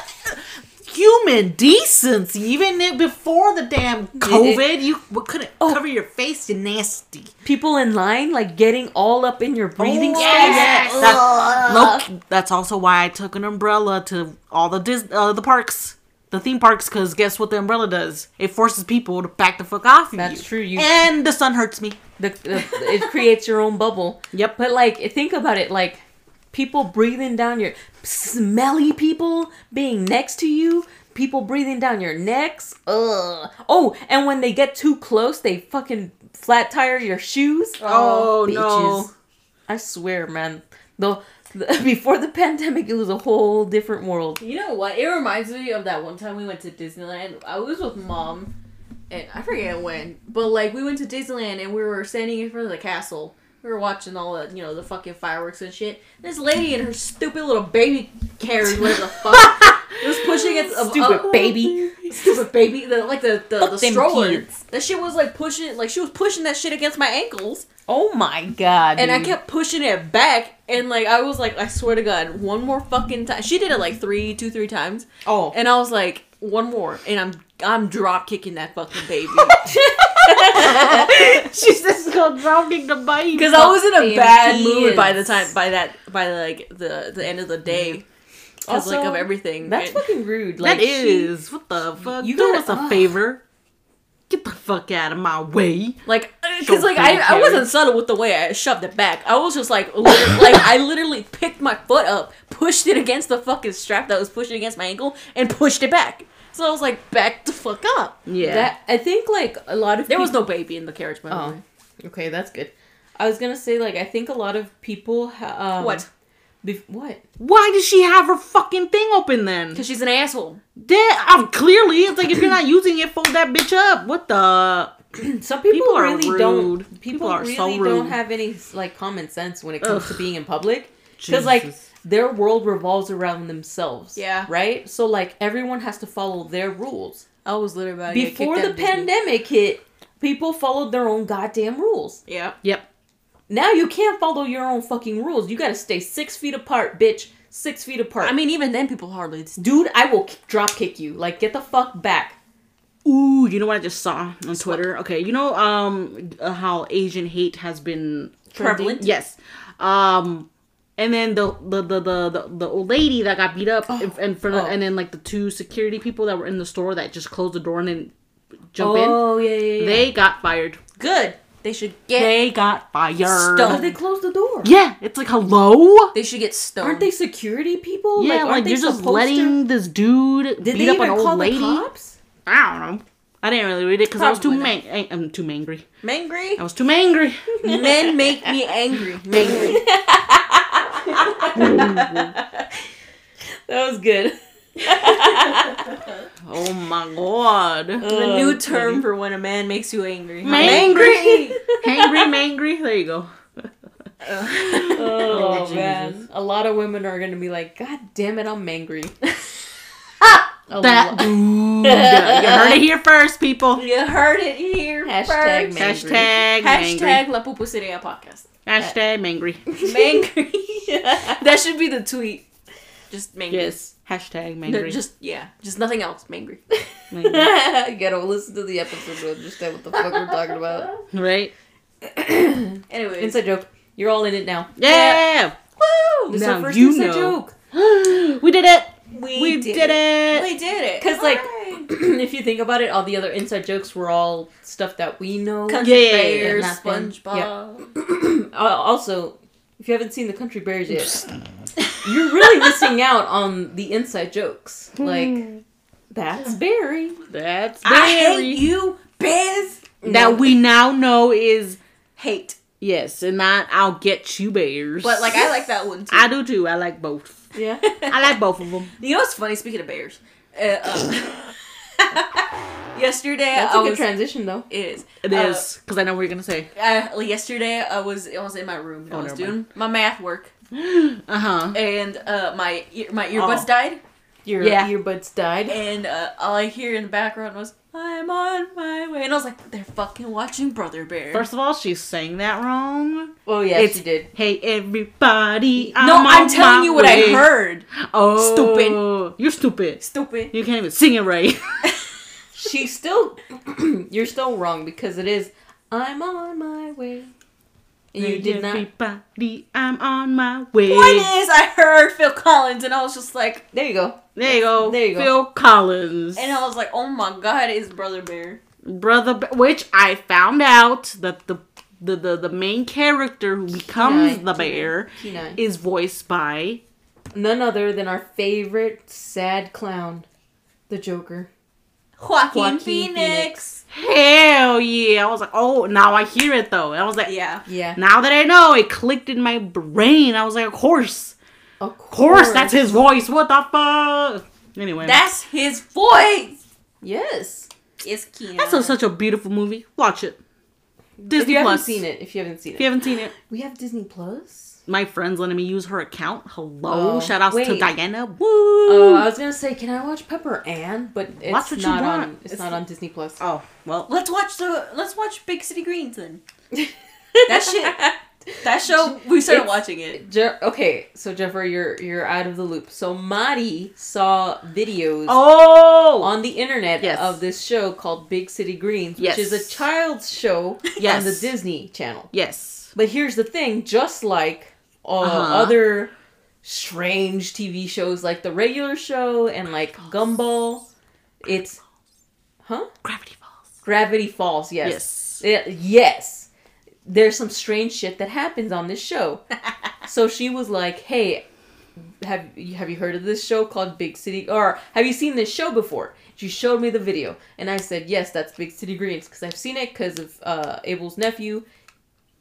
human decency. Even if before the damn COVID, you couldn't cover your face. You nasty. People in line like getting all up in your breathing Oh, space. yes. That- look, that's also why I took an umbrella to all the Dis- uh, the parks, the theme parks. Because guess what the umbrella does? It forces people to back the fuck off. of That's you. true, you- and the sun hurts me. the, the it creates your own bubble. Yep. But like think about it like people breathing down your smelly people being next to you, people breathing down your necks. Ugh. Oh, and when they get too close, they fucking flat tire your shoes. Oh, no. I swear, man. The, the <laughs> before the pandemic, it was a whole different world. You know what? It reminds me of that one time we went to Disneyland. I was with mom, and I forget when, but like we went to Disneyland and we were standing in front of the castle. We were watching all the you know the fucking fireworks and shit. This lady and her stupid little baby carriage, whatever the <laughs> fuck, pushing it. uh, Stupid uh, baby. <laughs> stupid baby. The, like the the, the Fuck them stroller. kids. That shit was like pushing, like she was pushing that shit against my ankles. Oh my god. And I kept pushing it back, and like I was like, I swear to God, one more fucking time. She did it like three, two, three times, Oh, and I was like, one more, and I'm I'm drop kicking that fucking baby <laughs> she's just go drowning the baby. because I was in a bad mood by the time by that by like the the end of the day because like of everything. That's fucking rude. That Like she- what the fuck. you do us a ugh. favor. Get the fuck out of my way. Like, because like I, I wasn't subtle with the way I shoved it back. I was just like, <laughs> like I literally picked my foot up, pushed it against the fucking strap that was pushing against my ankle, and pushed it back. So I was like, back the fuck up. Yeah. That I think like a lot of There was no baby in the carriage, by the Oh, okay, that's good. I was gonna say like I think a lot of people ha- um, What? Bef- what? Why does she have her fucking thing open then? Because she's an asshole. That, um, clearly, it's like if you're not using it, fold that bitch up. What the? <clears throat> Some people, People are really rude. don't. People, People are really so don't have any like common sense when it comes Ugh. to being in public. Because like their world revolves around themselves. Yeah. Right. So like everyone has to follow their rules. I was literally about to get Before the out of pandemic hit, people followed their own goddamn rules. Yeah. Yep. Now you can't follow your own fucking rules. You gotta stay six feet apart, bitch. Six feet apart. I mean, even then, people hardly. dude, I will drop kick you. Like, get the fuck back. Ooh, you know what I just saw on Twitter? Okay, you know um uh, how Asian hate has been Prevalent? Yes. Um and then the the the the, the, old lady that got beat up in, in front of Oh. and then like the two security people that were in the store that just closed the door and then jump in. Oh yeah, yeah, yeah. They got fired. Good. They should get. They got fired. Stoned. They closed the door? Yeah, it's like hello. They should get stoned. Aren't they security people? Yeah, aren't like, they you're just letting this dude Did beat they up an call old lady. the cops? I don't know. I didn't really read it because I was too man. I'm too mangry. Mangry? I was too mangry. <laughs> Men make me angry. Mangry. <laughs> <laughs> That was good. <laughs> oh my god. the new term for when a man makes you angry. Mangry. <laughs> Hangry, mangry. There you go. <laughs> Oh, oh Jesus. man, a lot of women are gonna be like, "God damn it, I'm angry." A That lo- dude. you heard it here first, people. You heard it here Hashtag first. Mangry. Hashtag mangry. Hashtag La Pupuseria podcast. Hashtag mangry. Mangry. that should be the tweet. Just mangry. Yes. Hashtag No, mangry. just yeah, just nothing else. Mangry. Mangry. <laughs> you gotta listen to the episode to understand what the fuck we're talking about. Right? <coughs> Anyways, Inside joke. You're all in it now. Yeah. woo! This is Now our first you inside know. joke. <gasps> we did it. We, did it. We did it. We did it. 'Cause, like, <clears throat> if you think about it, all the other inside jokes were all stuff that we know. Country Yeah, yeah, yeah, Bears, not them. SpongeBob. Uh, <clears throat> also, if you haven't seen the Country Bears yet, <laughs> you're really missing out on the inside jokes. Like, that's Barry. That's Barry. I hate you, Biz. That we now know is hate, yes, and not I'll get you bears. but like I like that one too. I do too. I like both. Yeah. <laughs> I like both of them. You know what's funny? Speaking of bears, uh, uh, <laughs> yesterday That's I a good was. transition, though. It is. It Uh, is because I know what you're gonna say. I, like, yesterday I was I was in my room. and I Oh, was never doing my math work, Uh huh. and uh, my ear, my earbuds Oh. died, Your Yeah. earbuds died. and uh, all I hear in the background was "I'm on my way," and I was like, "They're fucking watching Brother Bear." First of all, she's saying that wrong. Oh, yeah, It's- she did. Hey everybody! no, I'm I'm telling my you what way. I heard. Oh, Stupid. you're stupid. Stupid. You can't even sing it right. <laughs> She's still. <clears throat> you're still wrong because it is. I'm on my way. You did not. I'm on my way. Point is, I heard Phil Collins and I was just like, There you go. There you go. There you go. Phil Collins. and I was like, oh my god, it's Brother Bear. Brother, Ba- which I found out that the the the, the main character who becomes Kenai, the bear Kenai. is voiced by None other than our favorite sad clown, the Joker. Joaquin, Joaquin Phoenix. hell yeah. I was like, oh, now I hear it though. I was like, Yeah. Yeah. Now that I know, it clicked in my brain. I was like, of course, Of of course, that's his voice. What the fuck? Anyway, That's his voice. Yes. It's Keanu. that's a, such a beautiful movie. Watch it. Disney if you haven't Plus. seen it, if you haven't seen If you haven't seen it, we have Disney Plus. My friend's letting me use her account. Hello, Oh, shout outs to. Diana. Oh, Woo. Oh, I was gonna say, can I watch Pepper Ann? But it's Watch what you not on. want. It's, It's- not on Disney Plus. oh well. Let's watch the. Let's watch Big City Greens then. <laughs> That shit. That show. <laughs> We started It's- watching it. Je- okay, so Jeffrey, you're you're out of the loop. So Madi saw videos Oh, on the internet Yes. of this show called Big City Greens, Yes. which is a child's show Yes. on the Disney Channel. yes. But here's the thing: just like uh, Uh-huh. other strange TV shows, like the regular show and like Gumball, it's huh? Gravity Falls. Gravity Falls. Yes. Yes. It- yes. There's some strange shit that happens on this show. <laughs> so she was like, "Hey, have you have you heard of this show called Big City or have you seen this show before?" She showed me the video, and I said, "Yes, that's Big City Greens because I've seen it because of uh, Abel's nephew.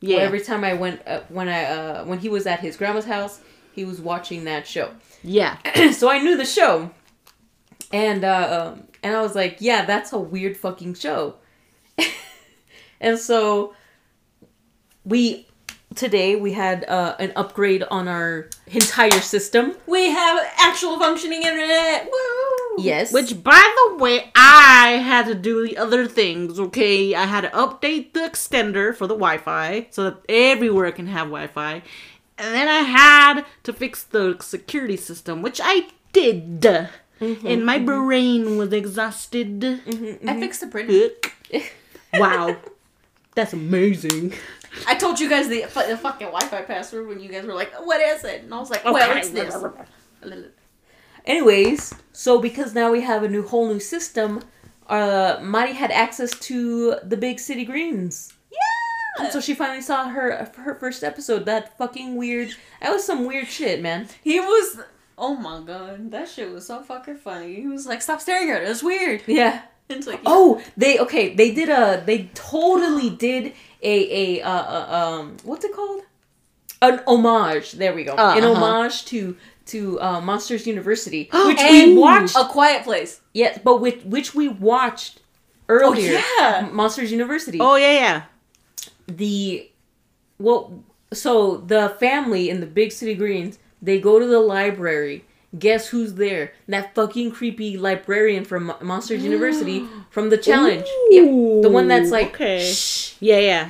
Yeah. Every time I went uh, when I uh, when he was at his grandma's house, he was watching that show. <clears throat> yeah. so I knew the show, and uh, um, and I was like, yeah, that's a weird fucking show. <laughs> and so we today we had uh, an upgrade on our entire system. We have actual functioning internet. Woo! Yes, Which, by the way, I had to do the other things, okay? I had to update the extender for the Wi Fi so that everywhere can have Wi Fi. And then I had to fix the security system, which I did. Mm-hmm, and my mm-hmm. brain was exhausted. Mm-hmm, I fixed the printer. <laughs> wow. That's amazing. I told you guys the, the fucking Wi-Fi password when you guys were like, "What is it?" And I was like, "Well, it's this." Anyways, so because now we have a new whole new system, uh, Mari had access to the Big City Greens. Yeah. And so she finally saw her her first episode. That fucking weird. That was some weird shit, man. He was. Oh my god, that shit was so fucking funny. He was like, "Stop staring at it. It's weird." Yeah. It's like, Oh, they okay. They did a. They totally did a a uh, uh, um. What's it called? An homage. There we go. Uh, An uh-huh. homage to to uh, Monsters University, Which <gasps> which we we watched. a quiet place. Yes, but which which we watched earlier. yeah. Monsters University. Oh, yeah, yeah. the well so the family in the big city greens they go to the library guess who's there that fucking creepy librarian from Mo- monsters university <gasps> from the challenge Ooh, the one that's like okay. shh Yeah, yeah.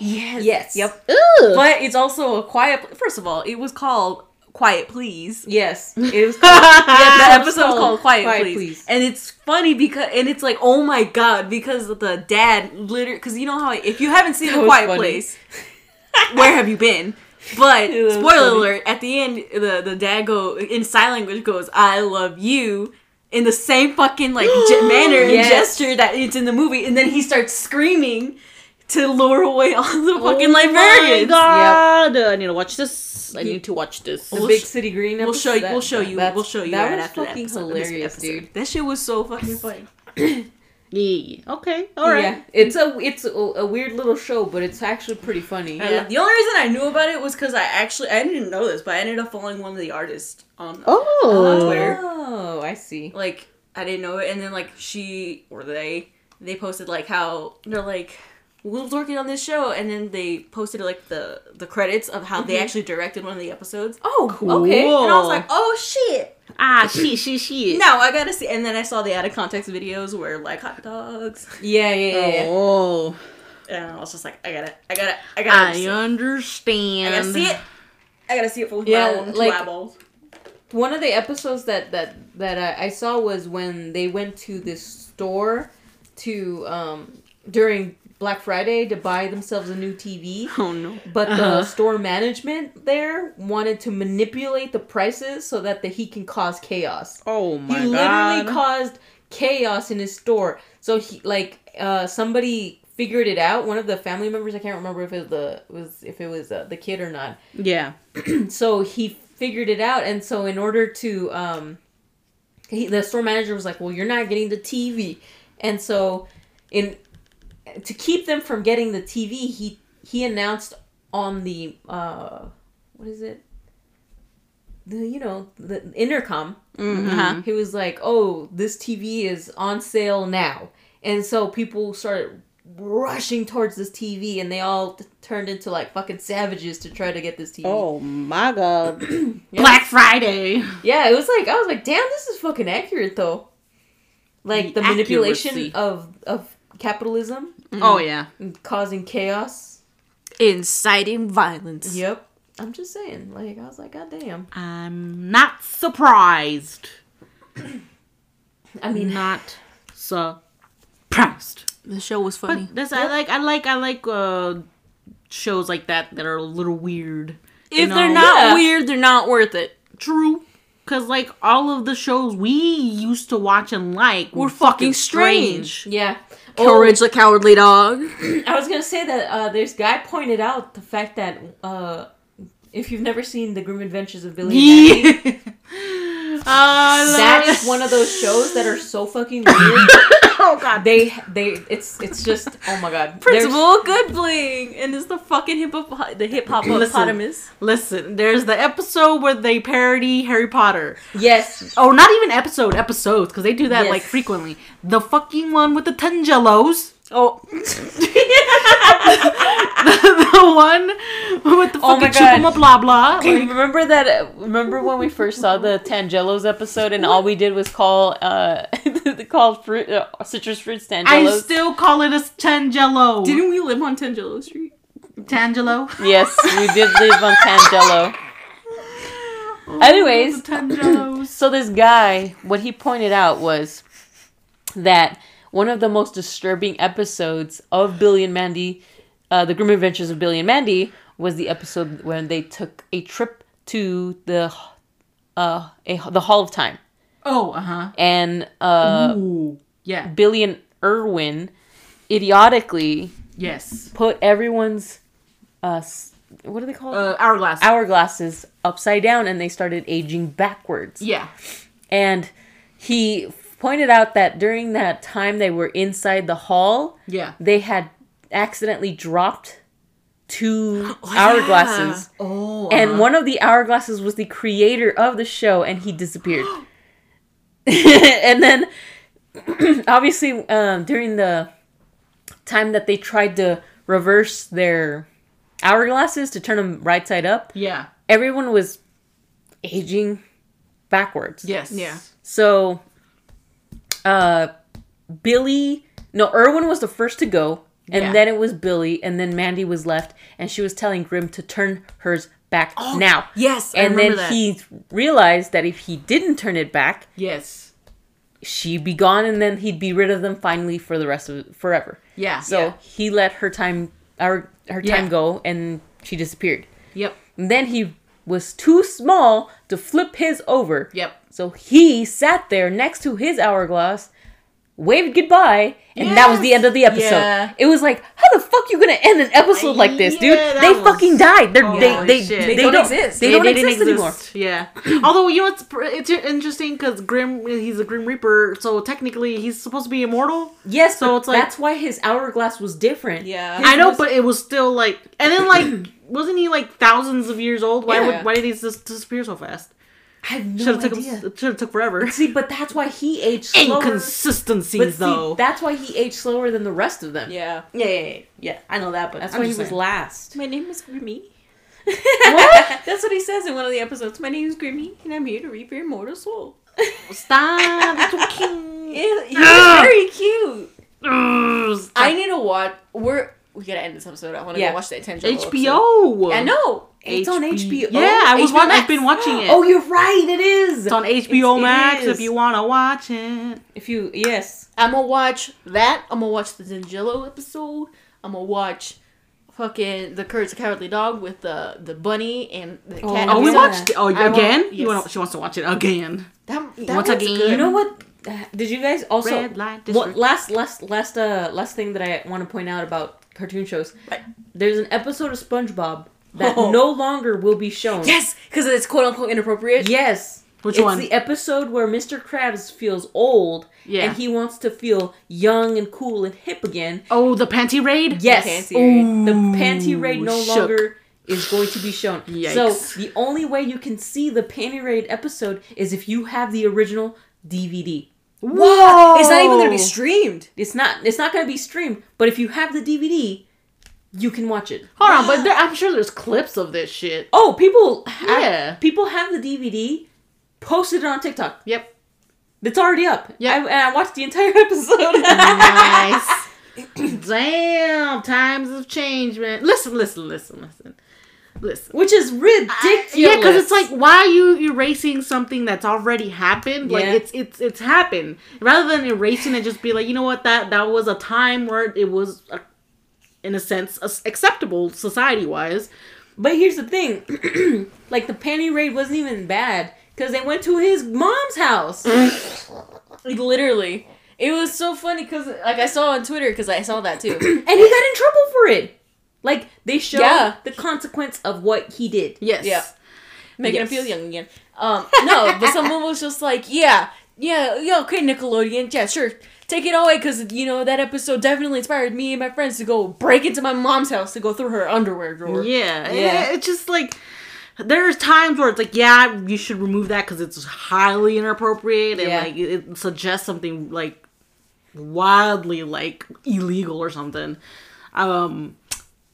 Yes. yes Yep. Ugh. But it's also a quiet. First of all, it was called Quiet Please. yes <laughs> it was <laughs> Yeah, the episode was called called Quiet, Quiet Please. Please. and it's funny because and it's like oh my god because the dad literally because you know how if you haven't seen That a was Quiet funny. Place, <laughs> where have you been? But <laughs> spoiler funny. alert: at the end, the the dad go in sign language goes "I love you." In the same fucking like ge- <gasps> manner and Yes. gesture that it's in the movie, and then he starts screaming to lure away all the oh fucking librarians. Oh my librarians. God. I need to watch this. I need to watch this. the We'll big sh- city green We'll show you. episode, we'll show you. that's- We'll show you that right was after that fucking episode- hilarious episode. dude That shit was so fucking funny. <clears throat> <clears throat> Yeah. Okay. All right. yeah it's a it's a, a weird little show but it's actually pretty funny Yeah. The only reason I knew about it was because I actually I didn't know this, but I ended up following one of the artists on Oh. On Twitter. oh i see like I didn't know it, and then like she or they they posted like how they're like we was working on this show, and then they posted like the the credits of how they actually directed one of the episodes, oh Cool. okay and I was like, oh shit. Ah, shit, shit, shit. No, I gotta see. And then I saw the out of context videos where like hot dogs, yeah yeah yeah, yeah. Oh, and I was just like, I gotta, I gotta, I gotta, I understand. I gotta see it. I gotta see it for Yeah, my own like- eyeballs. one of the episodes that that that I, I saw was when they went to this store to um during Black Friday to buy themselves a new TV. Oh no. But the Uh-huh. store management there wanted to manipulate the prices so that the, he can cause chaos. Oh my he literally god. caused chaos in his store. So he like uh somebody figured it out. One of the family members, I can't remember if it was the was if it was uh, the kid or not. yeah. <clears throat> So he figured it out, and so in order to um, he, the store manager was like, "Well, you're not getting the TV," and so in to keep them from getting the TV, he he announced on the uh, what is it? The you know the intercom. Mhm. He was like, "Oh, this TV is on sale now," and so people started rushing towards this TV, and they all t- turned into like fucking savages to try to get this TV. Oh my god. <clears throat> Yeah. Black Friday. Yeah, it was like I was like, damn, this is fucking accurate though. Like the, The manipulation accuracy. of of capitalism Oh yeah. causing chaos. Inciting violence. Yep. I'm just saying. Like I was like, god damn. I'm not surprised. <clears throat> I mean, not surprised. The show was funny. But that's I like I like I like uh shows like that that are a little weird. you if they're not Yeah. weird, they're not worth it. True. Cause like all of the shows we used to watch and like Were fucking strange. yeah. Oh, Courage the Cowardly Dog. <clears throat> I was gonna say that uh, this guy pointed out the fact that uh, if you've never seen the Grim Adventures of Billy and <laughs> Mandy, Yeah. Oh, that is one of those shows that are so fucking <coughs> weird. oh god. they they it's it's just oh my god. Principal Good Bling, and it's the fucking hip hop, the hip hop hippopotamus. Listen, there's the episode where they parody Harry Potter. Yes. Oh, not even episode, episodes, because they do that Yes. like frequently. The fucking one with the Tangelos. Oh, <laughs> the one with the Oh my fucking God. chupama blah blah. Okay, <clears throat> Like, remember that? Remember when we first saw the Tangelos episode, and all we did was call uh <laughs> called fruit uh, citrus fruits Tangelos. I still call it a Tangelo. didn't we live on Tangelo Street? Tangelo? yes, we did live on Tangelo. Anyways. the <clears throat> So this guy, what he pointed out was that one of the most disturbing episodes of Billy and Mandy, uh, the Grim Adventures of Billy and Mandy, was the episode when they took a trip to the uh a, the Hall of Time, Oh, uh huh. and uh, Ooh. Yeah. Billy and Irwin idiotically Yes. put everyone's uh what do they call it? Uh, hourglass. hourglasses upside down, and they started aging backwards. yeah. And he pointed out that during that time they were inside the hall, Yeah. they had accidentally dropped two <gasps> hourglasses. Oh. And one of the hourglasses was the creator of the show, and he disappeared. <gasps> <laughs> and then, <clears throat> obviously, um, during the time that they tried to reverse their hourglasses to turn them right side up, Yeah. everyone was aging backwards. Yes. Yeah. So, uh, Billy, no, Irwin was the first to go, and Yeah. then it was Billy, and then Mandy was left, and she was telling Grim to turn hers back now. Yes, And then that. he realized that if he didn't turn it back, Yes. she'd be gone, and then he'd be rid of them finally for the rest of forever. Yeah. So yeah. he let her time, our her time Yeah. go, and she disappeared. Yep. And then he was too small to flip his over. Yep. So he sat there next to his hourglass, waved goodbye, and that was the end of the episode. Yeah. It was like, how the fuck you gonna end an episode like this, dude? Yeah, they was- fucking died. They're, they they, they, They don't, don't exist. They, don't didn't exist, anymore. Yeah. <clears throat> Although you know it's it's interesting because Grim he's a Grim Reaper, so technically he's supposed to be immortal. Yes, So so it's like- that's why his hourglass was different. Yeah. His I know, was- but it was still like, and then like, <clears throat> wasn't he like thousands of years old? Why Yeah. would why did he just disappear so fast? I have no Should have took idea. him. Should have took forever. See, but that's why he aged <laughs> slower. Inconsistencies But see, though. that's why he aged slower than the rest of them. yeah. yeah, yeah, yeah, yeah. I know that, but That's I'm why he just was last. My name is Grimmy. what? <laughs> That's what he says in one of the episodes. My name is Grimmy, and I'm here to reap your immortal soul. <laughs> Stop. It's okay. He was Ah. very cute. I need to watch. We're we gotta end this episode. I want to Yeah. go watch that Tangelo. episode. HBO. I know. It's on HBO. Yeah, I was watching. I've been watching it. Oh, you're right. It is. it's on HBO It's- it Max if you want to watch it. If you yes. I'm gonna watch that. I'm gonna watch the Tangelo episode. I'm gonna watch fucking the Courage the Cowardly Dog with the the bunny and the Oh, cat. Oh, we Yeah. watched it. Oh, I again? want- You yes. wanna, she wants to watch it again. That, that Once again. good. You know what? Did you guys also Red light what last last last uh last thing that I want to point out about cartoon shows? Right. There's an episode of SpongeBob that Oh. no longer will be shown. Yes, because it's quote unquote inappropriate. Yes. Which it's one? It's the episode where Mr. Krabs feels old Yeah. and he wants to feel young and cool and hip again. Oh, the panty raid? Yes. Panty raid. Ooh, the panty raid no shook. longer is going to be shown. So the only way you can see the panty raid episode is if you have the original DVD. Whoa! It's not even gonna be streamed. It's not it's not going to be streamed, but if you have the DVD, you can watch it. Hold on, <gasps> but there, I'm sure there's clips of this shit. Oh, people have, Yeah. people have the DVD posted it on TikTok. Yep. It's already up. Yep. I, and I watched the entire <laughs> episode. nice. <laughs> Damn, times have changed, man. Listen, listen, listen, listen. Listen. Which is ridiculous. Yeah, because it's like, why are you erasing something that's already happened? Like Yeah. it's it's it's happened. Rather than erasing it, just be like, you know what, that that was a time where it was, uh in a sense, as- acceptable society wise. But here's the thing, <clears throat> like the panty raid wasn't even bad because they went to his mom's house. <laughs> Like literally, it was so funny because like I saw on Twitter because I saw that too. <clears throat> and he got in trouble for it. Like they show Yeah. the consequence of what he did. Yes. Yeah. Making Yes. him feel young again. Um, no, but someone was just like, yeah, yeah, yeah, okay, Nickelodeon, yeah, sure, take it away because you know that episode definitely inspired me and my friends to go break into my mom's house to go through her underwear drawer. Yeah, Yeah. It's just like there's times where it's like, yeah, you should remove that because it's highly inappropriate and Yeah. like it suggests something like wildly like illegal or something. Um,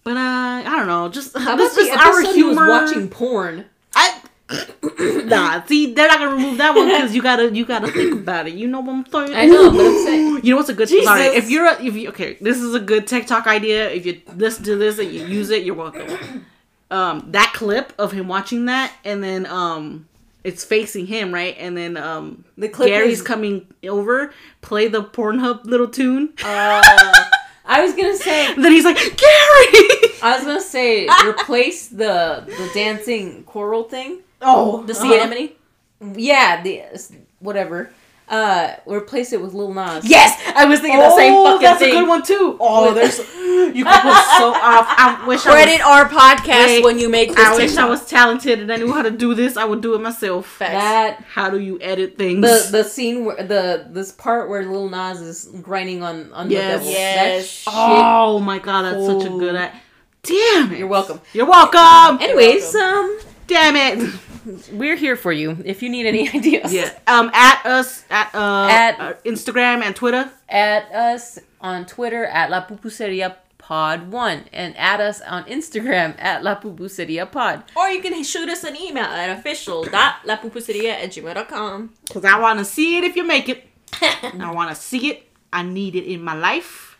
but uh, I don't know. Just <laughs> How this about our humor. watching porn? I. <coughs> nah, see, they're not gonna remove that one because you gotta, you gotta think about it. You know what I'm saying? I know, but I'm saying- You know what's a good? Jesus. Sorry, if you're, a, if you, okay, this is a good TikTok idea. If you listen to this and you use it, you're welcome. Um, that clip of him watching that, and then um, it's facing him, right? And then um, The clip Gary's is- coming over, play the Pornhub little tune. Uh, I was gonna say. <laughs> Then he's like, Gary. I was gonna say <laughs> replace the the dancing choral thing. oh, The uh-huh. sea anemone. Yeah, the whatever. Uh, replace it with Lil Nas. Yes, I was thinking the same Oh, fucking that's thing. a good one too. Oh, there's <laughs> you could pull so off. I wish I was Credit our podcast Wait, when you make this. I wish I was talented and I knew how to do this. I would do it myself. Facts. That How do you edit things? the the scene where the this part where Lil Nas is grinding on on Yes. the devil. Yes. That shit. oh my god, that's such a Oh. good. At- Damn it! You're welcome. You're welcome. Anyways, um, Damn it! We're here for you if you need any <laughs> ideas. Yeah. Um. At us at uh At- uh, Instagram and Twitter. At us on Twitter at La Pupuseria Pod One and at us on Instagram at La Pupuseria Pod. Or you can shoot us an email at official.lapupuseria at gmail.com. Cause I want to see it if you make it. <laughs> I want to see it. I need it in my life.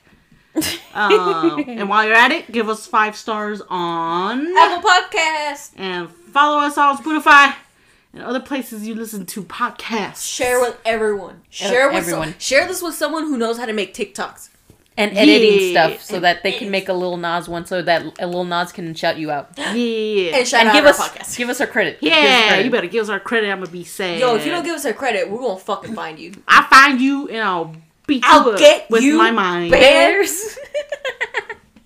Um, <laughs> and while you're at it, give us five stars on Apple Podcast. and follow us on Spotify and other places you listen to podcasts. Share with everyone. Share with everyone. Some, share this with someone who knows how to make TikToks. And editing Yeah. stuff so that they can make a Lil Nas one so that a Lil Nas can shout you out. <gasps> Yeah. And shout and out give our us podcast. give us our credit. Give us yeah, credit. you better give us our credit. I'm gonna be sad. Yo, if you don't give us our credit, we're gonna fucking find you. I find you and I'll beat I'll up get with you my mind. bears. <laughs>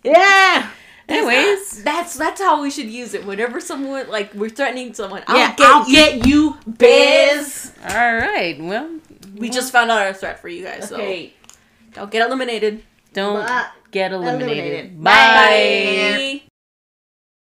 Yeah. Anyways, That's that's how we should use it. Whenever someone like we're threatening someone, I'll yeah, get I'll you. get you, Biz. Biz. all right. Well, We just found out our threat for you guys, okay. so don't get eliminated. Don't But- get eliminated. eliminated. Bye. Bye.